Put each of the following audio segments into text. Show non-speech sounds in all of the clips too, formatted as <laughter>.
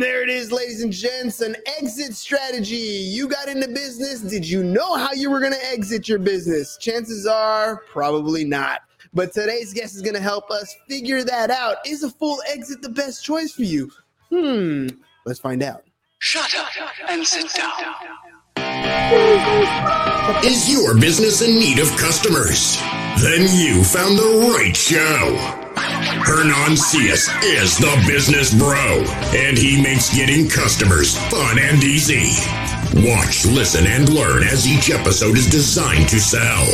there it is, ladies and gents, an exit strategy. You got into business. Did you know how you were going to exit your business? Chances are probably not. But today's guest is going to help us figure that out. Is a full exit the best choice for you? Hmm, let's find out. Shut up and sit down. Is your business in need of customers? Then you found the right show. Hernan Cias is the business bro, and he makes getting customers fun and easy. Watch, listen, and learn as each episode is designed to sell.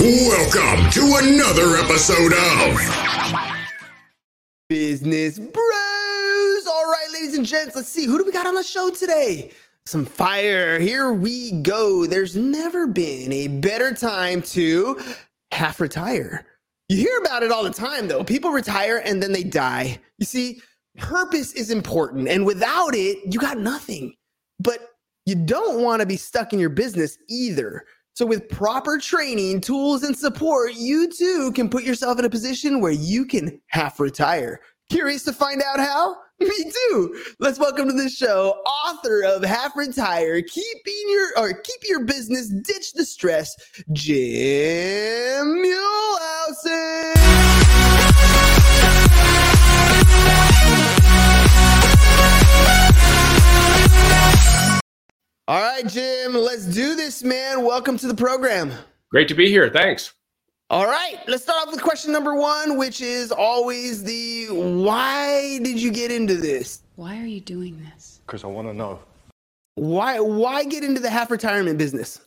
Welcome to another episode of Business Bros. All right, ladies and gents, let's see. Who do we got on the show today? Some fire. Here we go. There's never been a better time to half retire. You hear about it all the time, though. People retire and then they die. You see, purpose is important. And without it, you got nothing. But you don't want to be stuck in your business either. So, with proper training, tools, and support, you too can put yourself in a position where you can half retire. Curious to find out how? <laughs> Me too. Let's welcome to the show author of Half Retire, keeping your or keep your business, ditch the stress, Jim Muhlhausen. All right, Jim, let's do this, man. Welcome to the program. Great to be here. Thanks. All right, let's start off with question number one, which is always the why did you get into this? Why are you doing this? Because I want to know. Why why get into the half retirement business?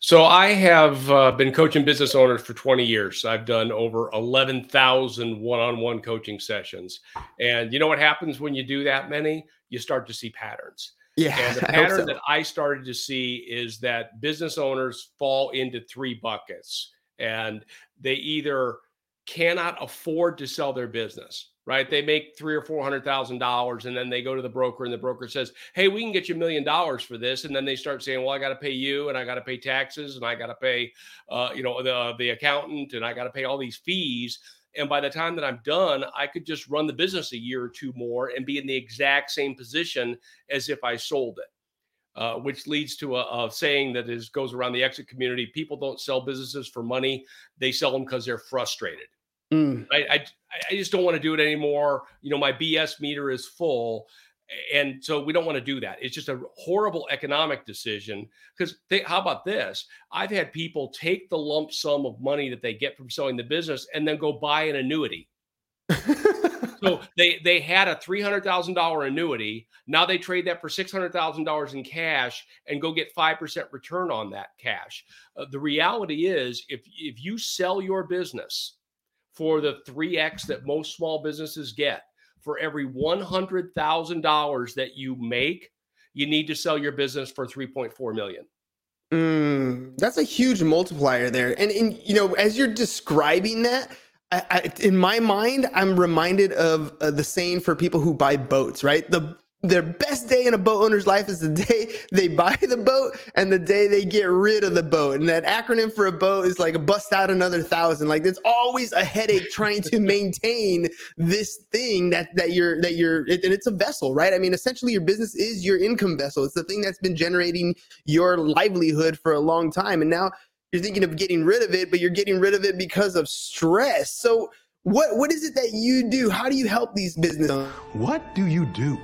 So I have uh, been coaching business owners for 20 years. I've done over 11,000 one-on-one coaching sessions. And you know what happens when you do that many? You start to see patterns. Yeah, And the <laughs> I pattern so. that I started to see is that business owners fall into three buckets and they either cannot afford to sell their business, right? They make three or four hundred thousand dollars and then they go to the broker and the broker says, Hey, we can get you a million dollars for this. And then they start saying, Well, I got to pay you and I got to pay taxes and I got to pay uh, you know, the the accountant and I got to pay all these fees. And by the time that I'm done, I could just run the business a year or two more and be in the exact same position as if I sold it. Uh, which leads to a, a saying that is goes around the exit community: people don't sell businesses for money; they sell them because they're frustrated. Mm, I, I I just don't want to do it anymore. You know, my BS meter is full, and so we don't want to do that. It's just a horrible economic decision. Because how about this? I've had people take the lump sum of money that they get from selling the business and then go buy an annuity. So they they had a three hundred thousand dollar annuity. Now they trade that for six hundred thousand dollars in cash and go get five percent return on that cash. Uh, the reality is, if if you sell your business for the three x that most small businesses get, for every one hundred thousand dollars that you make, you need to sell your business for three point four million. mm, that's a huge multiplier there. And, and you know, as you're describing that, I, I, in my mind, I'm reminded of uh, the saying for people who buy boats, right? The their best day in a boat owner's life is the day <laughs> they buy the boat and the day they get rid of the boat. And that acronym for a boat is like bust out another thousand. Like there's always a headache trying to <laughs> maintain this thing that that you're that you're it, and it's a vessel, right? I mean, essentially your business is your income vessel. It's the thing that's been generating your livelihood for a long time. And now you're thinking of getting rid of it, but you're getting rid of it because of stress. So what what is it that you do? How do you help these business? What do you do?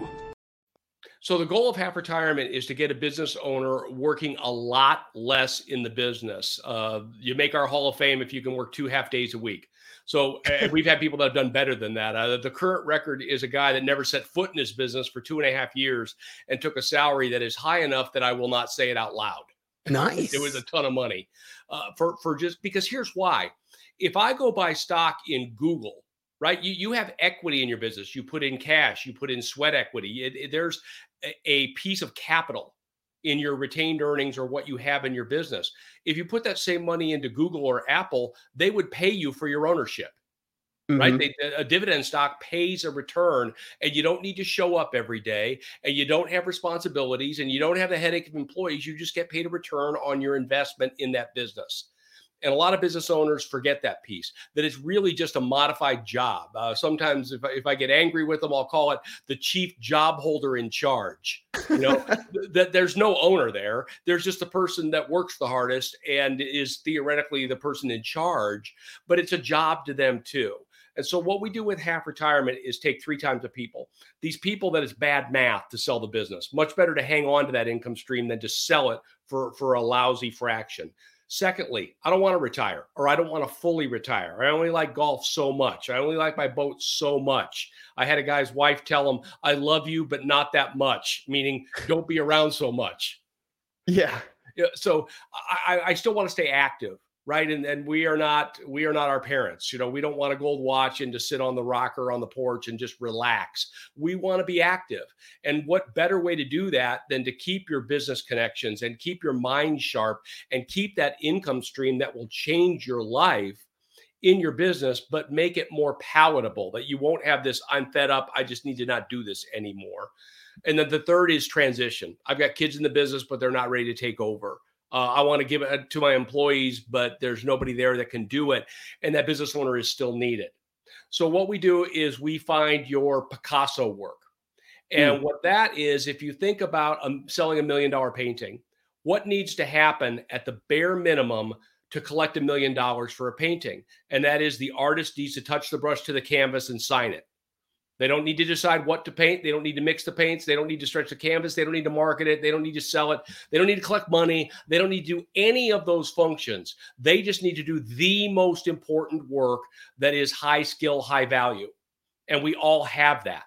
So the goal of half retirement is to get a business owner working a lot less in the business. Uh, you make our Hall of Fame if you can work two half days a week. So and we've had people that have done better than that. Uh, the current record is a guy that never set foot in his business for two and a half years and took a salary that is high enough that I will not say it out loud. Nice. It was a ton of money uh, for for just because here's why. If I go buy stock in Google, right? You you have equity in your business. You put in cash. You put in sweat equity. It, it- there's a, a piece of capital in your retained earnings or what you have in your business. If you put that same money into Google or Apple, they would pay you for your ownership right? Mhm. They, a dividend stock pays a return, and you don't need to show up every day, and you don't have responsibilities, and you don't have the headache of employees. You just get paid a return on your investment in that business. And a lot of business owners forget that piece that it's really just a modified job. Uh, sometimes, if I, if I get angry with them, I'll call it the chief job holder in charge. You know, <laughs> that there's no owner there. There's just a person that works the hardest and is theoretically the person in charge, but it's a job to them too. And so what we do with half retirement is take three times the people. These people that it's bad math to sell the business. Much better to hang on to that income stream than to sell it for, for a lousy fraction. Secondly, I don't want to retire or I don't want to fully retire. I only like golf so much. I only like my boat so much. I had a guy's wife tell him, I love you, but not that much, meaning don't be around so much. <laughs> Yeah. So I, I still want to stay active right? And and we are not we are not our parents you know we don't want a gold watch and to sit on the rocker on the porch and just relax. We want to be active. And what better way to do that than to keep your business connections and keep your mind sharp and keep that income stream that will change your life in your business but make it more palatable that you won't have this i'm fed up. I just need to not do this anymore. And then the third is transition. I've got kids in the business but they're not ready to take over uh, I want to give it to my employees, but there's nobody there that can do it. And that business owner is still needed. So, what we do is we find your Picasso work. And mm. what that is, if you think about um, selling a million dollar painting, what needs to happen at the bare minimum to collect a million dollars for a painting? And that is the artist needs to touch the brush to the canvas and sign it. They don't need to decide what to paint. They don't need to mix the paints. They don't need to stretch the canvas. They don't need to market it. They don't need to sell it. They don't need to collect money. They don't need to do any of those functions. They just need to do the most important work that is high skill, high value. And we all have that.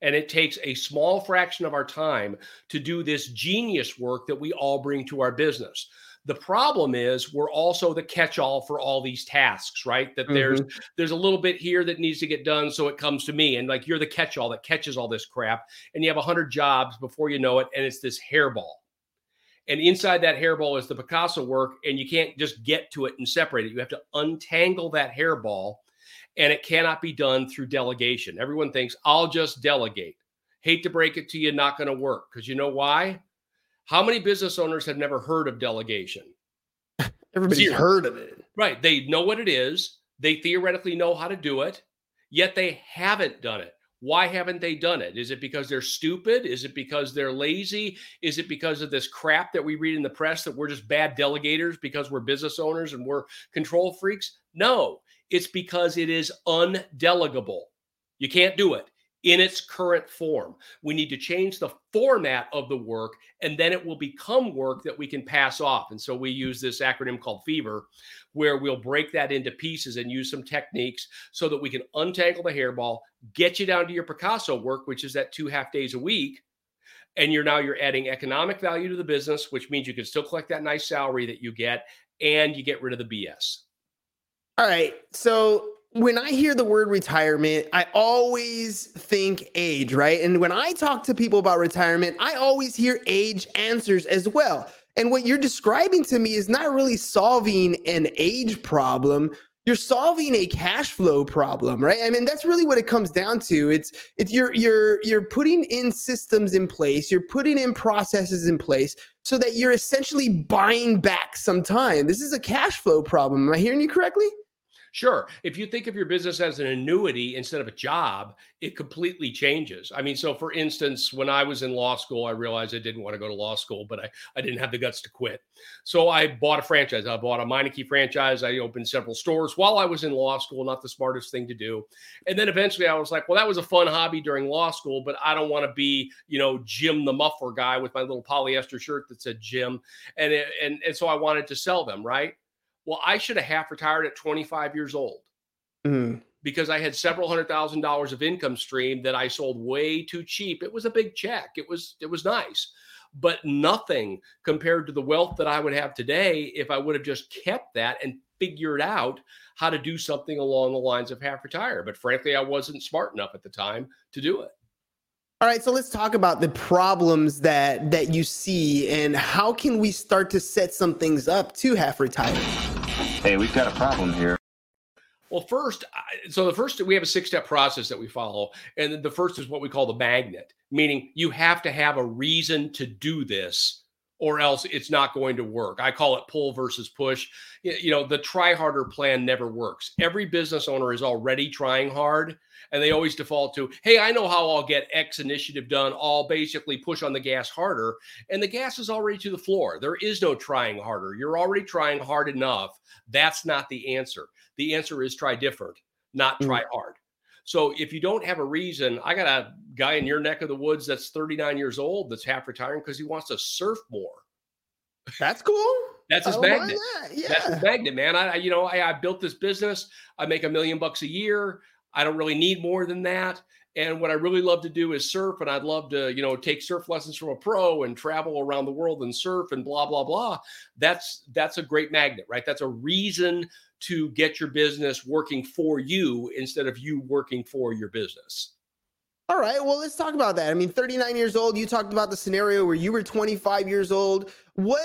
And it takes a small fraction of our time to do this genius work that we all bring to our business. The problem is we're also the catch-all for all these tasks, right? That mm-hmm. there's there's a little bit here that needs to get done, so it comes to me, and like you're the catch-all that catches all this crap, and you have a hundred jobs before you know it, and it's this hairball. And inside that hairball is the Picasso work, and you can't just get to it and separate it. You have to untangle that hairball, and it cannot be done through delegation. Everyone thinks I'll just delegate. Hate to break it to you, not going to work because you know why? How many business owners have never heard of delegation? <laughs> Everybody's Zero. heard of it. Right. They know what it is. They theoretically know how to do it, yet they haven't done it. Why haven't they done it? Is it because they're stupid? Is it because they're lazy? Is it because of this crap that we read in the press that we're just bad delegators because we're business owners and we're control freaks? No, it's because it is undelegable. You can't do it in its current form. We need to change the format of the work, and then it will become work that we can pass off. And so we use this acronym called Fever, where we'll break that into pieces and use some techniques so that we can untangle the hairball, get you down to your Picasso work, which is that two half days a week. And you're now you're adding economic value to the business, which means you can still collect that nice salary that you get, and you get rid of the BS. All right. So when I hear the word retirement, I always think age, right? And when I talk to people about retirement, I always hear age answers as well. And what you're describing to me is not really solving an age problem. You're solving a cash flow problem, right? I mean, that's really what it comes down to. It's it's you're you're you're putting in systems in place, you're putting in processes in place so that you're essentially buying back some time. This is a cash flow problem. Am I hearing you correctly? Sure. If you think of your business as an annuity instead of a job, it completely changes. I mean, so for instance, when I was in law school, I realized I didn't want to go to law school, but I, I didn't have the guts to quit. So I bought a franchise. I bought a Meineke franchise. I opened several stores while I was in law school, not the smartest thing to do. And then eventually I was like, well, that was a fun hobby during law school, but I don't want to be, you know, Jim the muffler guy with my little polyester shirt that said Jim. And, it, and, and so I wanted to sell them, right? Well, I should have half retired at 25 years old mm. because I had several hundred thousand dollars of income stream that I sold way too cheap. It was a big check. It was it was nice, but nothing compared to the wealth that I would have today if I would have just kept that and figured out how to do something along the lines of half retire. But frankly, I wasn't smart enough at the time to do it. All right, so let's talk about the problems that that you see and how can we start to set some things up to half retire. Hey, we've got a problem here. Well, first, so the first we have a six-step process that we follow, and the first is what we call the magnet, meaning you have to have a reason to do this or else it's not going to work. I call it pull versus push. You know, the try harder plan never works. Every business owner is already trying hard and they always default to, hey, I know how I'll get X initiative done. I'll basically push on the gas harder. And the gas is already to the floor. There is no trying harder. You're already trying hard enough. That's not the answer. The answer is try different, not try mm. hard. So if you don't have a reason, I got a guy in your neck of the woods that's 39 years old that's half retiring because he wants to surf more. That's cool. That's his oh, magnet. That. Yeah. That's his magnet, man. I, you know, I, I built this business. I make a million bucks a year. I don't really need more than that. And what I really love to do is surf, and I'd love to, you know, take surf lessons from a pro and travel around the world and surf and blah blah blah. That's that's a great magnet, right? That's a reason to get your business working for you instead of you working for your business. All right, well, let's talk about that. I mean, 39 years old, you talked about the scenario where you were 25 years old. What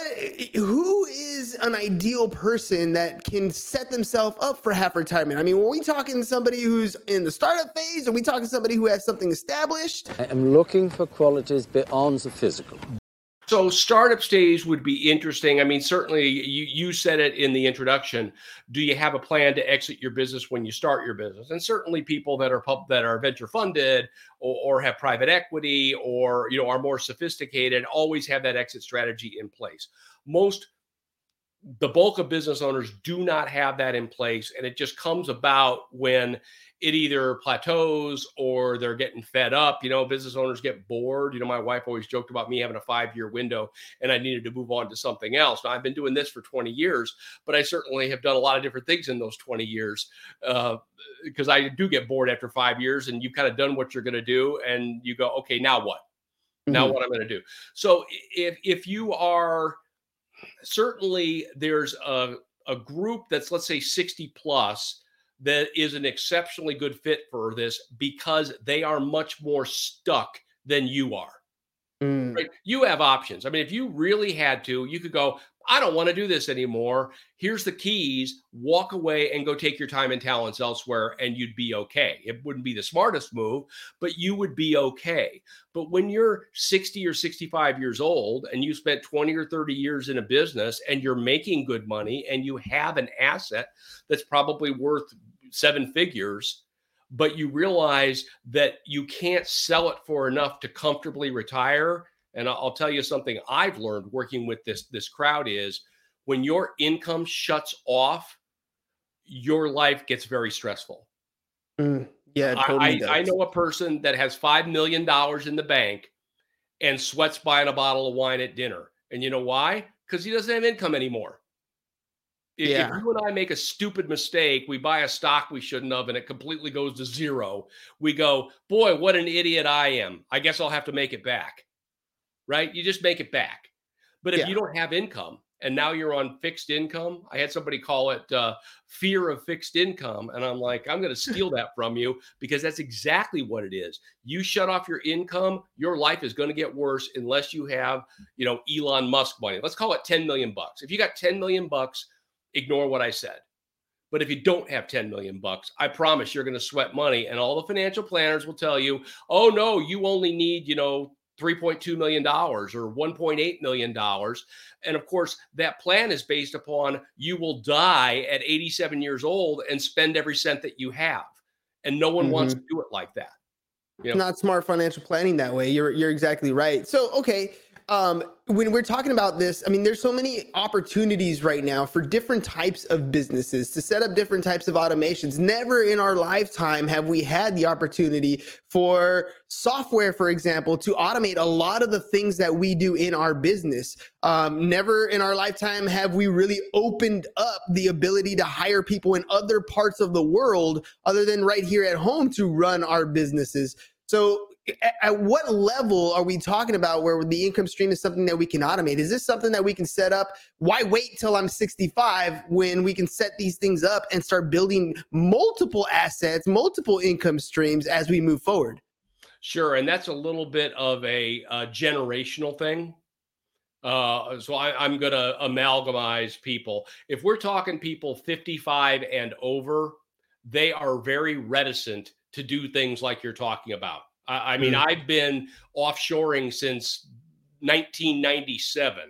who is an ideal person that can set themselves up for half retirement? I mean, are we talking somebody who's in the startup phase? Are we talking somebody who has something established? I am looking for qualities beyond the physical. So startup stage would be interesting. I mean, certainly you you said it in the introduction. Do you have a plan to exit your business when you start your business? And certainly people that are pub, that are venture funded or, or have private equity or you know are more sophisticated always have that exit strategy in place. Most the bulk of business owners do not have that in place and it just comes about when it either plateaus or they're getting fed up. You know, business owners get bored. You know, my wife always joked about me having a five year window and I needed to move on to something else. Now, I've been doing this for 20 years, but I certainly have done a lot of different things in those 20 years because uh, I do get bored after five years and you've kind of done what you're going to do and you go, okay, now what? Mm-hmm. Now what I'm going to do. So if if you are certainly there's a a group that's let's say 60 plus that is an exceptionally good fit for this because they are much more stuck than you are. Mm. Right? You have options. I mean, if you really had to, you could go, I don't want to do this anymore. Here's the keys. Walk away and go take your time and talents elsewhere, and you'd be okay. It wouldn't be the smartest move, but you would be okay. But when you're 60 or 65 years old and you spent 20 or 30 years in a business and you're making good money and you have an asset that's probably worth seven figures, but you realize that you can't sell it for enough to comfortably retire and I'll tell you something I've learned working with this this crowd is when your income shuts off, your life gets very stressful. Mm, yeah, totally I, I, I know a person that has five million dollars in the bank and sweats buying a bottle of wine at dinner. And you know why? Because he doesn't have income anymore. If, yeah. if you and I make a stupid mistake, we buy a stock we shouldn't have, and it completely goes to zero. We go, boy, what an idiot I am. I guess I'll have to make it back right? You just make it back. But if yeah. you don't have income and now you're on fixed income, I had somebody call it uh, fear of fixed income. And I'm like, I'm going <laughs> to steal that from you because that's exactly what it is. You shut off your income, your life is going to get worse unless you have, you know, Elon Musk money. Let's call it 10 million bucks. If you got 10 million bucks, ignore what I said. But if you don't have 10 million bucks, I promise you're going to sweat money. And all the financial planners will tell you, oh, no, you only need, you know, $3.2 million or $1.8 million. And of course, that plan is based upon you will die at 87 years old and spend every cent that you have. And no one mm-hmm. wants to do it like that. You know? Not smart financial planning that way. You're you're exactly right. So okay, um, when we're talking about this, I mean, there's so many opportunities right now for different types of businesses to set up different types of automations. Never in our lifetime have we had the opportunity for software, for example, to automate a lot of the things that we do in our business. Um, never in our lifetime have we really opened up the ability to hire people in other parts of the world other than right here at home to run our businesses. So at what level are we talking about where the income stream is something that we can automate? Is this something that we can set up? Why wait till I'm 65 when we can set these things up and start building multiple assets, multiple income streams as we move forward? Sure. And that's a little bit of a, a generational thing. Uh, so I, I'm going to amalgamize people. If we're talking people 55 and over, they are very reticent to do things like you're talking about I, I mean, mm. I've been offshoring since 1997.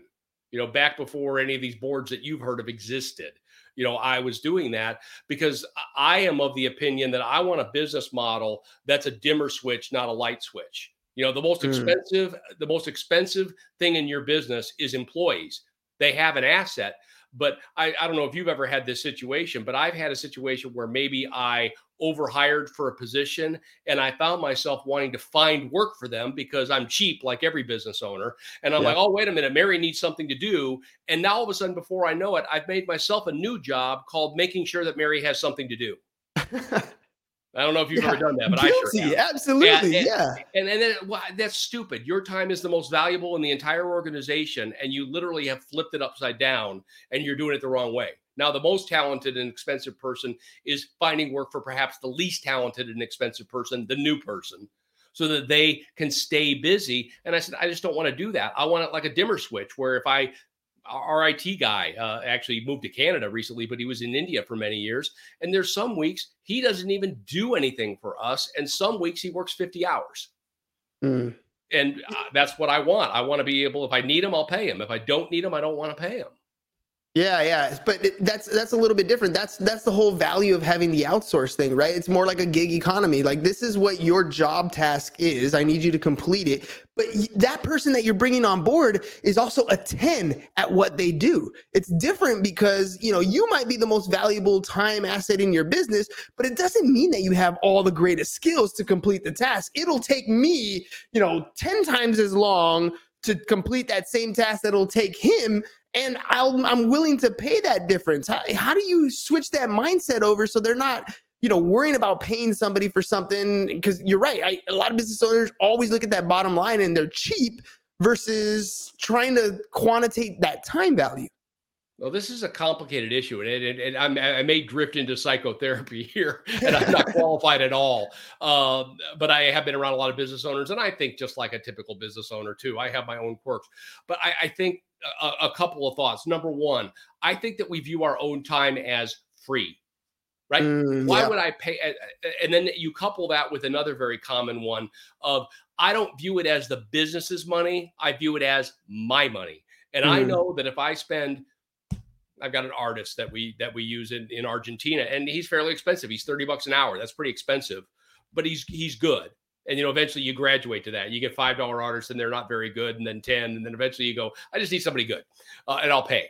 You know, back before any of these boards that you've heard of existed you know i was doing that because i am of the opinion that i want a business model that's a dimmer switch not a light switch you know the most Mm. expensive the most expensive thing in your business is employees they have an asset but I, I don't know if you've ever had this situation but i've had a situation where maybe i overhired for a position and i found myself wanting to find work for them because i'm cheap like every business owner and i'm Yeah. like oh wait a minute mary needs something to do and now all of a sudden before i know it i've made myself a new job called making sure that mary has something to do <laughs> i don't know if you've Yeah, ever done that but i sure Guilty, have absolutely, and- yeah. and and then well, that's stupid. Your time is the most valuable in the entire organization, and you literally have flipped it upside down, and you're doing it the wrong way. Now, the most talented and expensive person is finding work for perhaps the least talented and expensive person, the new person, so that they can stay busy. And I said, I just don't want to do that. I want it like a dimmer switch, where if I our IT guy uh, actually moved to Canada recently, but he was in India for many years. And there's some weeks he doesn't even do anything for us, and some weeks he works 50 hours Mm. and uh, that's what I want. I want to be able, if I need him, I'll pay him. If I don't need him, I don't want to pay him. Yeah, yeah, but that's that's a little bit different. That's that's the whole value of having the outsource thing, right? It's more like a gig economy. Like this is what your job task is. I need you to complete it. But that person that you're bringing on board is also a 10 at what they do. It's different because, you know, you might be the most valuable time asset in your business, but it doesn't mean that you have all the greatest skills to complete the task. It'll take me, you know, 10 times as long to complete that same task that'll take him and I'll, I'm willing to pay that difference. How, how do you switch that mindset over so they're not, you know, worrying about paying somebody for something? Because you're right, I, a lot of business owners always look at that bottom line and they're cheap versus trying to quantitate that time value. Well, this is a complicated issue, and, and, and I'm, I may drift into psychotherapy <laughs> here, and I'm not qualified at all. Um, but I have been around a lot of business owners, and I think just like a typical business owner too, I have my own quirks. But I, I think a, a couple of thoughts. Number one, I think that we view our own time as free, right? Mm, Why yeah. would I pay? And then you couple that with another very common one of I don't view it as the business's money. I view it as my money. And I Mm. know that if I spend, I've got an artist that we that we use in, in Argentina, and he's fairly expensive. He's 30 bucks an hour. That's pretty expensive, but he's he's good. And you know, eventually you graduate to that. You get five dollar artists, and they're not very good, and then ten, and then eventually you go, I just need somebody good, uh, and I'll pay.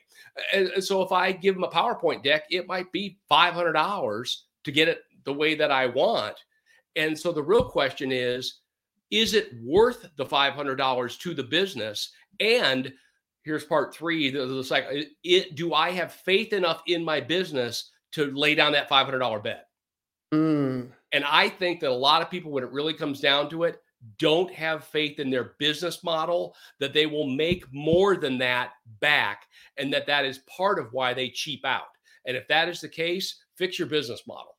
And, and so if I give him a PowerPoint deck, it might be five hundred dollars to get it the way that I want. And so the real question is, is it worth the five hundred dollars to the business? And here's part three: the, the cycle. It, do I have faith enough in my business to lay down that five hundred dollar bet? Mm, And I think that a lot of people, when it really comes down to it, don't have faith in their business model that they will make more than that back, and that that is part of why they cheap out. And if that is the case, fix your business model.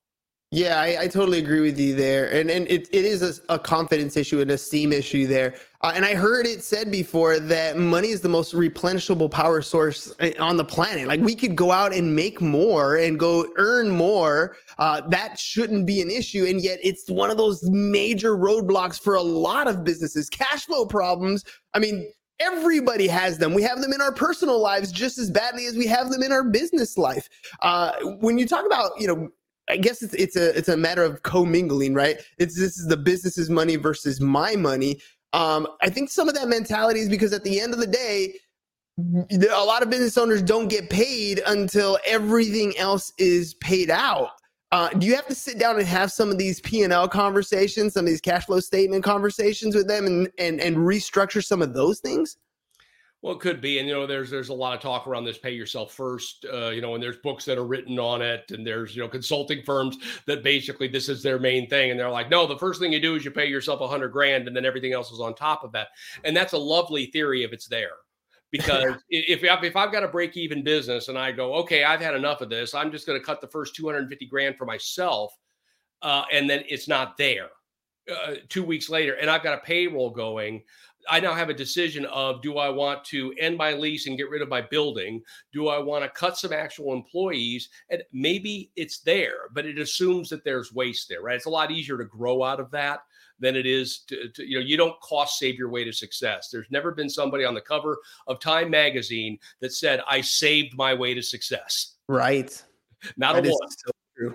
Yeah, I, I totally agree with you there, and and it, it is a, a confidence issue and a esteem issue there. Uh, and I heard it said before that money is the most replenishable power source uh, on the planet. Like we could go out and make more and go earn more. Uh, that shouldn't be an issue, and yet it's one of those major roadblocks for a lot of businesses. Cash flow problems. I mean, everybody has them. We have them in our personal lives just as badly as we have them in our business life. Uh, when you talk about, you know I guess it's it's a it's a matter of commingling, right? It's this is the business's money versus my money. Um, I think some of that mentality is because at the end of the day, a lot of business owners don't get paid until everything else is paid out. Uh, do you have to sit down and have some of these P and L conversations, some of these cash flow statement conversations with them, and and and restructure some of those things? Well, it could be, and you know, there's there's a lot of talk around this pay yourself first, uh, you know, and there's books that are written on it, and there's you know consulting firms that basically this is their main thing, and they're like, no, the first thing you do is you pay yourself a hundred grand, and then everything else is on top of that, and that's a lovely theory if it's there, <laughs> because if if I've got a break even business and I go, okay, I've had enough of this, I'm just going to cut the first 250 grand for myself, uh, and then it's not there uh, two weeks later, and I've got a payroll going. I now have a decision of do I want to end my lease and get rid of my building? Do I want to cut some actual employees? And maybe it's there, but it assumes that there's waste there, right? It's a lot easier to grow out of that than it is to, to, you know you don't cost save your way to success. There's never been somebody on the cover of time magazine that said i saved my way to success. Right. Not that a one so true. Uh,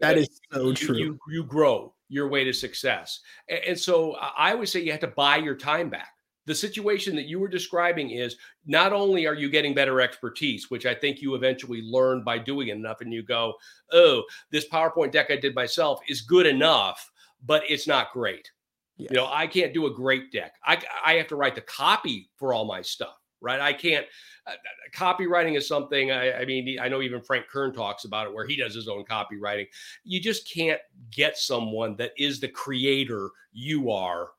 that is so you, true. you, you grow your way to success and, so i always say you have to buy your time back the situation that you were describing is not only are you getting better expertise, which I think you eventually learn by doing enough, and you go, oh, this PowerPoint deck I did myself is good enough, but it's not great. Yes. You know, I can't do a great deck. I, I have to write the copy for all my stuff, right? I can't. Uh, copywriting is something. I, I mean, I know even Frank Kern talks about it, where he does his own copywriting. You just can't get someone that is the creator you are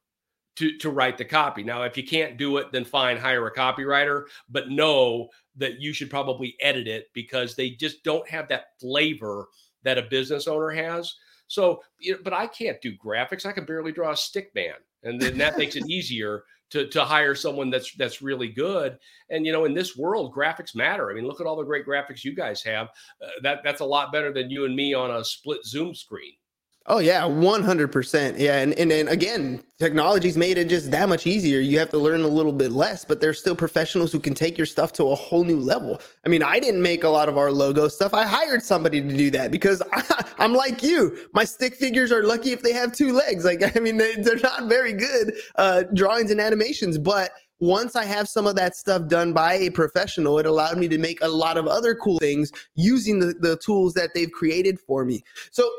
to to write the copy. Now, if you can't do it, then fine, hire a copywriter, but know that you should probably edit it because they just don't have that flavor that a business owner has. So, but I can't do graphics. I can barely draw a stick man, and then that makes it <laughs> easier to to hire someone that's that's really good. And you know, in this world, graphics matter. I mean, look at all the great graphics you guys have. Uh, that that's a lot better than you and me on a split Zoom screen. Oh yeah, 100%. Yeah, and, and and again, technology's made it just that much easier. You have to learn a little bit less, but there's still professionals who can take your stuff to a whole new level. I mean, I didn't make a lot of our logo stuff. I hired somebody to do that because <laughs> I, am like you. My stick figures are lucky if they have two legs. Like <laughs> I mean, they, are not very good uh, drawings and animations, but once I have some of that stuff done by a professional, it allowed me to make a lot of other cool things using the, the tools that they've created for me. So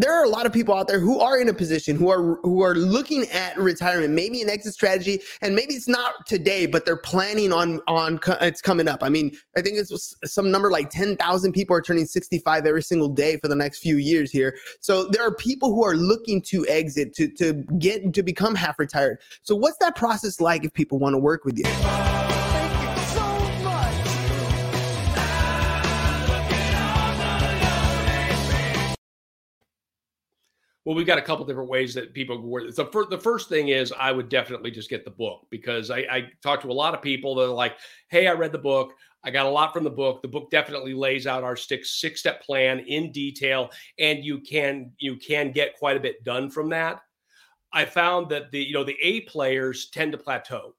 there are a lot of people out there who are in a position who are who are looking at retirement, maybe an exit strategy, and maybe it's not today, but they're planning on on it's coming up. I mean, I think it's some number like ten thousand people are turning sixty five every single day for the next few years here. So there are people who are looking to exit to to get to become half retired. So what's that process like if people want to work with you? Well, we've got a couple different ways that people for, the first thing is I would definitely just get the book because I, I talk to a lot of people that are like, hey, I read the book. I got a lot from the book. The book definitely lays out our six six step plan in detail, and you can you can get quite a bit done from that. I found that the you know the A players tend to plateau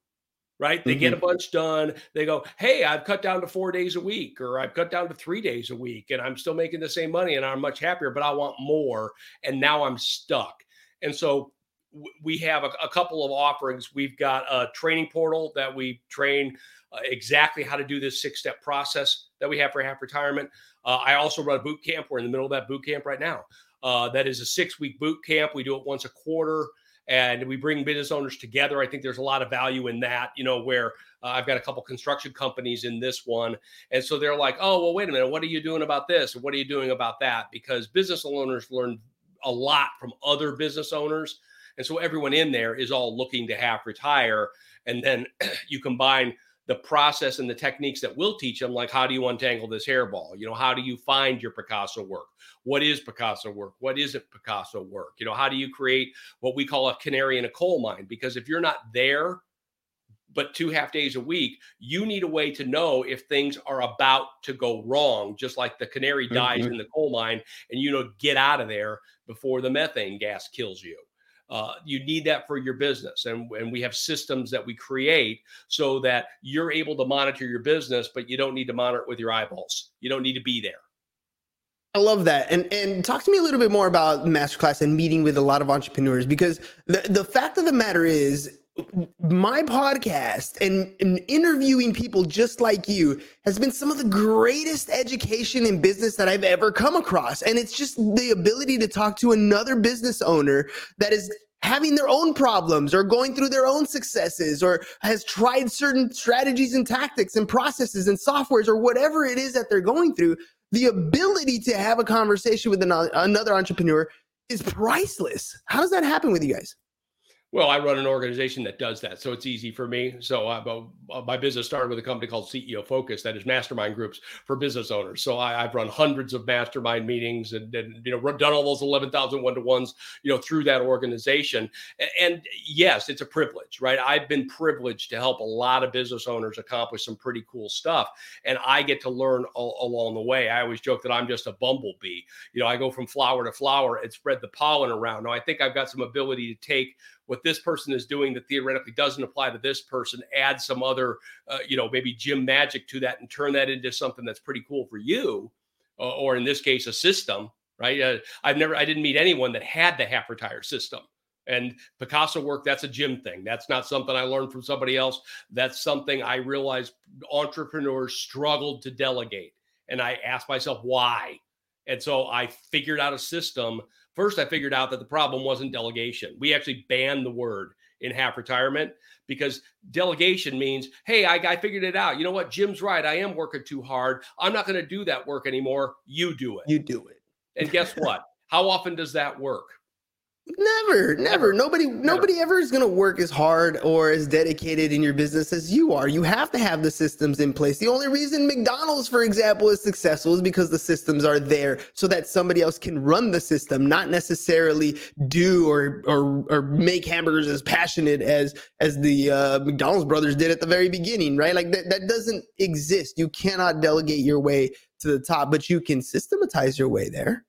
right? They mm-hmm. get a bunch done. They go, hey, I've cut down to four days a week, or I've cut down to three days a week, and I'm still making the same money and I'm much happier, but I want more. And now I'm stuck. And so w- we have a, a, couple of offerings. We've got a training portal that we train uh, exactly how to do this six step process that we have for half retirement. Uh, I also run a boot camp. We're in the middle of that boot camp right now. Uh, that is a six week boot camp. We do it once a quarter and we bring business owners together. I think there's a lot of value in that, you know, where uh, I've got a couple construction companies in this one. And so they're like, oh, well, wait a minute, what are you doing about this? What are you doing about that? Because business owners learn a lot from other business owners. And so everyone in there is all looking to have retire. And then <clears throat> you combine the process and the techniques that we'll teach them, like how do you untangle this hairball? You know, how do you find your Picasso work? What is Picasso work? What isn't Picasso work? You know, how do you create what we call a canary in a coal mine? Because if you're not there, but two half days a week, you need a way to know if things are about to go wrong, just like the canary dies mm-hmm. in the coal mine and you know, get out of there before the methane gas kills you. Uh, you need that for your business. And, and we have systems that we create so that you're able to monitor your business, but you don't need to monitor it with your eyeballs. You don't need to be there. I love that. And and talk to me a little bit more about masterclass and meeting with a lot of entrepreneurs because the, the fact of the matter is my podcast and, and, interviewing people just like you has been some of the greatest education in business that I've ever come across. And it's just the ability to talk to another business owner that is having their own problems or going through their own successes or has tried certain strategies and tactics and processes and softwares or whatever it is that they're going through. The ability to have a conversation with another entrepreneur is priceless. How does that happen with you guys? Well, I run an organization that does that, so it's easy for me. So, uh, my business started with a company called CEO Focus, that is mastermind groups for business owners. So, I, have run hundreds of mastermind meetings and, and you know done all those 11,000 one to ones, you know, through that organization. And, and yes, it's a privilege, right? I've been privileged to help a lot of business owners accomplish some pretty cool stuff, and I get to learn all, along the way. I always joke that I'm just a bumblebee. You know, I go from flower to flower and spread the pollen around. Now, I think I've got some ability to take what this person is doing that theoretically doesn't apply to this person, add some other, uh, you know, maybe Jim magic to that and turn that into something that's pretty cool for you, uh, or in this case, a system, right? Uh, I've never, I didn't meet anyone that had the half retire system. And Picasso work, that's a Jim thing. That's not something I learned from somebody else. That's something I realized entrepreneurs struggled to delegate. And I asked myself, why? And so I figured out a system First, I figured out that the problem wasn't delegation. We actually banned the word in half retirement because delegation means, hey, I, I figured it out. You know what? Jim's right. I am working too hard. I'm not going to do that work anymore. You do it. You do it. And guess what? <laughs> How often does that work? Never, never. Nobody, never. nobody ever is going to work as hard or as dedicated in your business as you are. You have to have the systems in place. The only reason McDonald's, for example, is successful is because the systems are there so that somebody else can run the system, not necessarily do or or or make hamburgers as passionate as as the uh, McDonald's brothers did at the very beginning, right? Like that that doesn't exist. You cannot delegate your way to the top, but you can systematize your way there.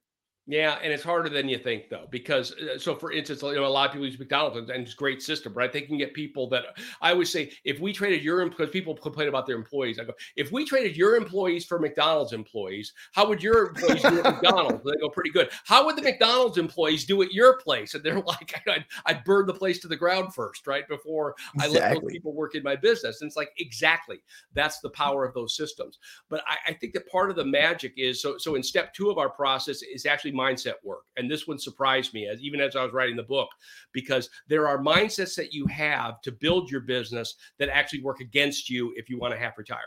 Yeah, and it's harder than you think, though, because uh, so for instance, you know, a lot of people use McDonald's and it's a great system, right? They can get people that I always say, if we traded your because people complain about their employees, I go, if we traded your employees for McDonald's employees, how would your employees do at McDonald's? They go pretty good. How would the McDonald's employees do at your place? And they're <laughs> like, I'd, I'd burn the place to the ground first, right, before exactly. I let those people work in my business. And it's like exactly that's the power of those systems. But I, I think that part of the magic is so. So in step two of our process is actually mindset work. And this one surprised me as even as I was writing the book, because there are mindsets that you have to build your business that actually work against you if you want to half retire.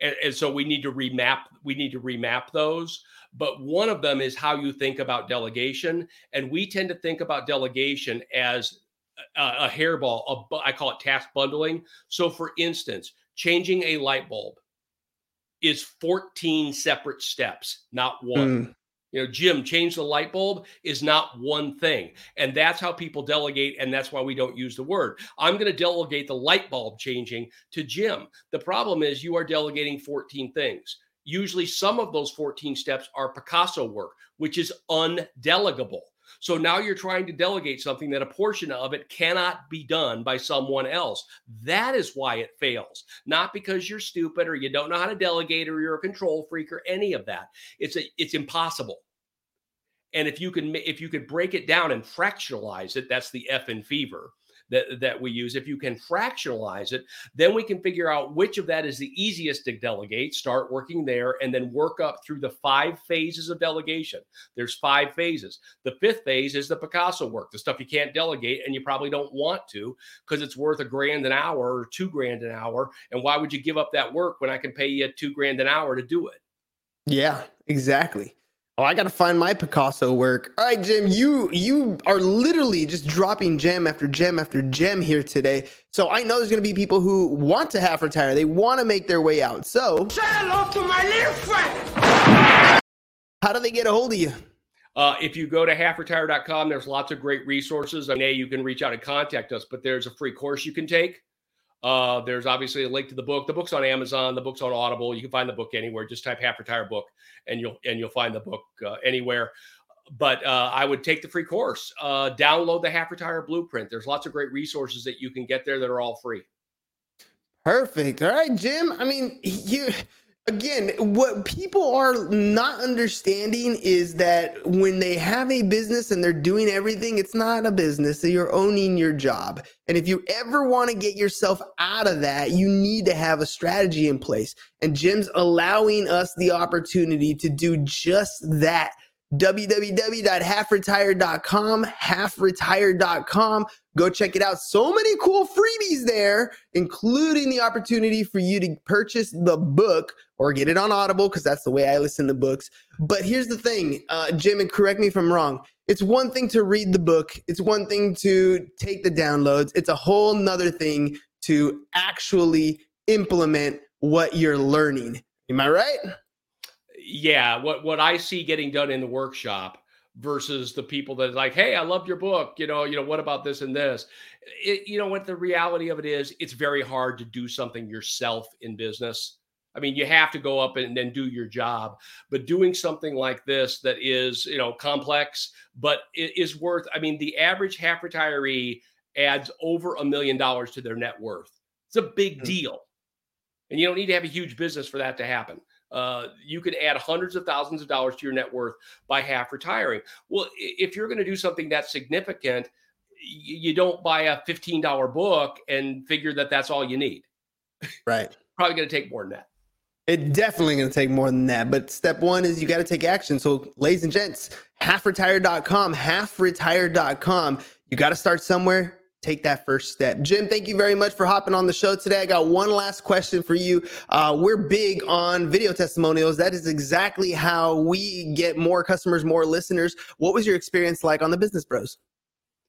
And, and so we need to remap, we need to remap those. But one of them is how you think about delegation. And we tend to think about delegation as a, a hairball, a, I call it task bundling. So for instance, changing a light bulb is 14 separate steps, not one. Mm. You know, Jim, change the light bulb is not one thing. And that's how people delegate. And that's why we don't use the word. I'm going to delegate the light bulb changing to Jim. The problem is you are delegating 14 things. Usually, some of those 14 steps are Picasso work, which is undelegable. So now you're trying to delegate something that a portion of it cannot be done by someone else. That is why it fails. Not because you're stupid or you don't know how to delegate or you're a control freak or any of that. It's a, it's impossible. And if you can if you could break it down and fractionalize it, that's the F in fever that, that we use. If you can fractionalize it, then we can figure out which of that is the easiest to delegate, start working there, and then work up through the five phases of delegation. There's five phases. The fifth phase is the Picasso work, the stuff you can't delegate and you probably don't want to because it's worth a grand an hour or two grand an hour. And why would you give up that work when I can pay you two grand an hour to do it? Yeah, exactly. Oh, I gotta find my Picasso work. All right, Jim, you you are literally just dropping gem after gem after gem here today. So I know there's gonna be people who want to half retire. They want to make their way out. So say hello to my little friend. How do they get a hold of you? Uh, if you go to halfretire.com, there's lots of great resources. I mean, you can reach out and contact us, but there's a free course you can take. Uh, there's obviously a link to the book. The book's on Amazon. The book's on Audible. You can find the book anywhere. Just type "half retire book" and you'll and you'll find the book uh, anywhere. But uh, I would take the free course. Uh, download the half retire blueprint. There's lots of great resources that you can get there that are all free. Perfect. All right, Jim. I mean, you again, what people are not understanding is that when they have a business and they're doing everything, it's not a business. So you're owning your job. And if you ever want to get yourself out of that, you need to have a strategy in place. And Jim's allowing us the opportunity to do just that www.halfretired.com, halfretired.com. Go check it out. So many cool freebies there, including the opportunity for you to purchase the book or get it on Audible, because that's the way I listen to books. But here's the thing, uh, Jim, and correct me if I'm wrong. It's one thing to read the book, it's one thing to take the downloads, it's a whole nother thing to actually implement what you're learning. Am I right? Yeah, what what I see getting done in the workshop versus the people that like, hey, I loved your book. You know, you know, what about this and this? It, you know what the reality of it is? It's very hard to do something yourself in business. I mean, you have to go up and then do your job, but doing something like this that is, you know, complex, but it is worth. I mean, the average half retiree adds over a million dollars to their net worth. It's a big mm-hmm. deal, and you don't need to have a huge business for that to happen. Uh, you could add hundreds of thousands of dollars to your net worth by half retiring. Well, if you're going to do something that significant, you don't buy a $15 book and figure that that's all you need. Right. <laughs> Probably going to take more than that. It's definitely going to take more than that. But step one is you got to take action. So, ladies and gents, halfretired.com, halfretired.com. You got to start somewhere take that first step. Jim, thank you very much for hopping on the show today. I got one last question for you. Uh, we're big on video testimonials. That is exactly how we get more customers, more listeners. What was your experience like on the Business Bros?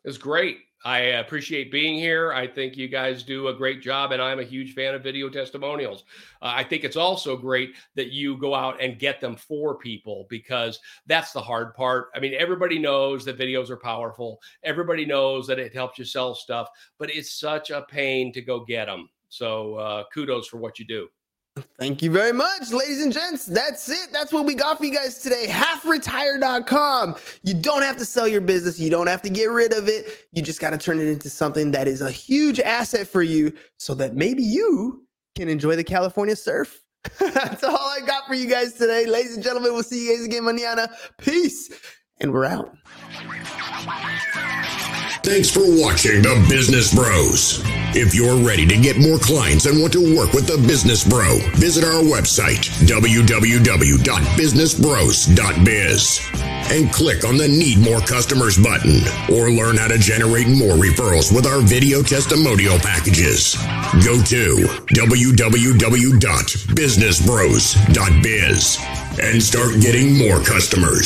It was great. I appreciate being here. I think you guys do a great job, and I'm a huge fan of video testimonials. Uh, I think it's also great that you go out and get them for people because that's the hard part. I mean, everybody knows that videos are powerful, everybody knows that it helps you sell stuff, but it's such a pain to go get them. So, uh, kudos for what you do. Thank you very much, ladies and gents. That's it. That's what we got for you guys today. Halfretire.com. You don't have to sell your business. You don't have to get rid of it. You just got to turn it into something that is a huge asset for you so that maybe you can enjoy the California surf. <laughs> That's all I got for you guys today. Ladies and gentlemen, we'll see you guys again mañana. Peace. And we're out. Thanks for watching The Business Bros. If you're ready to get more clients and want to work with The Business Bro, visit our website, www.businessbros.biz, and click on the Need More Customers button, or learn how to generate more referrals with our video testimonial packages. Go to www.businessbros.biz and start getting more customers.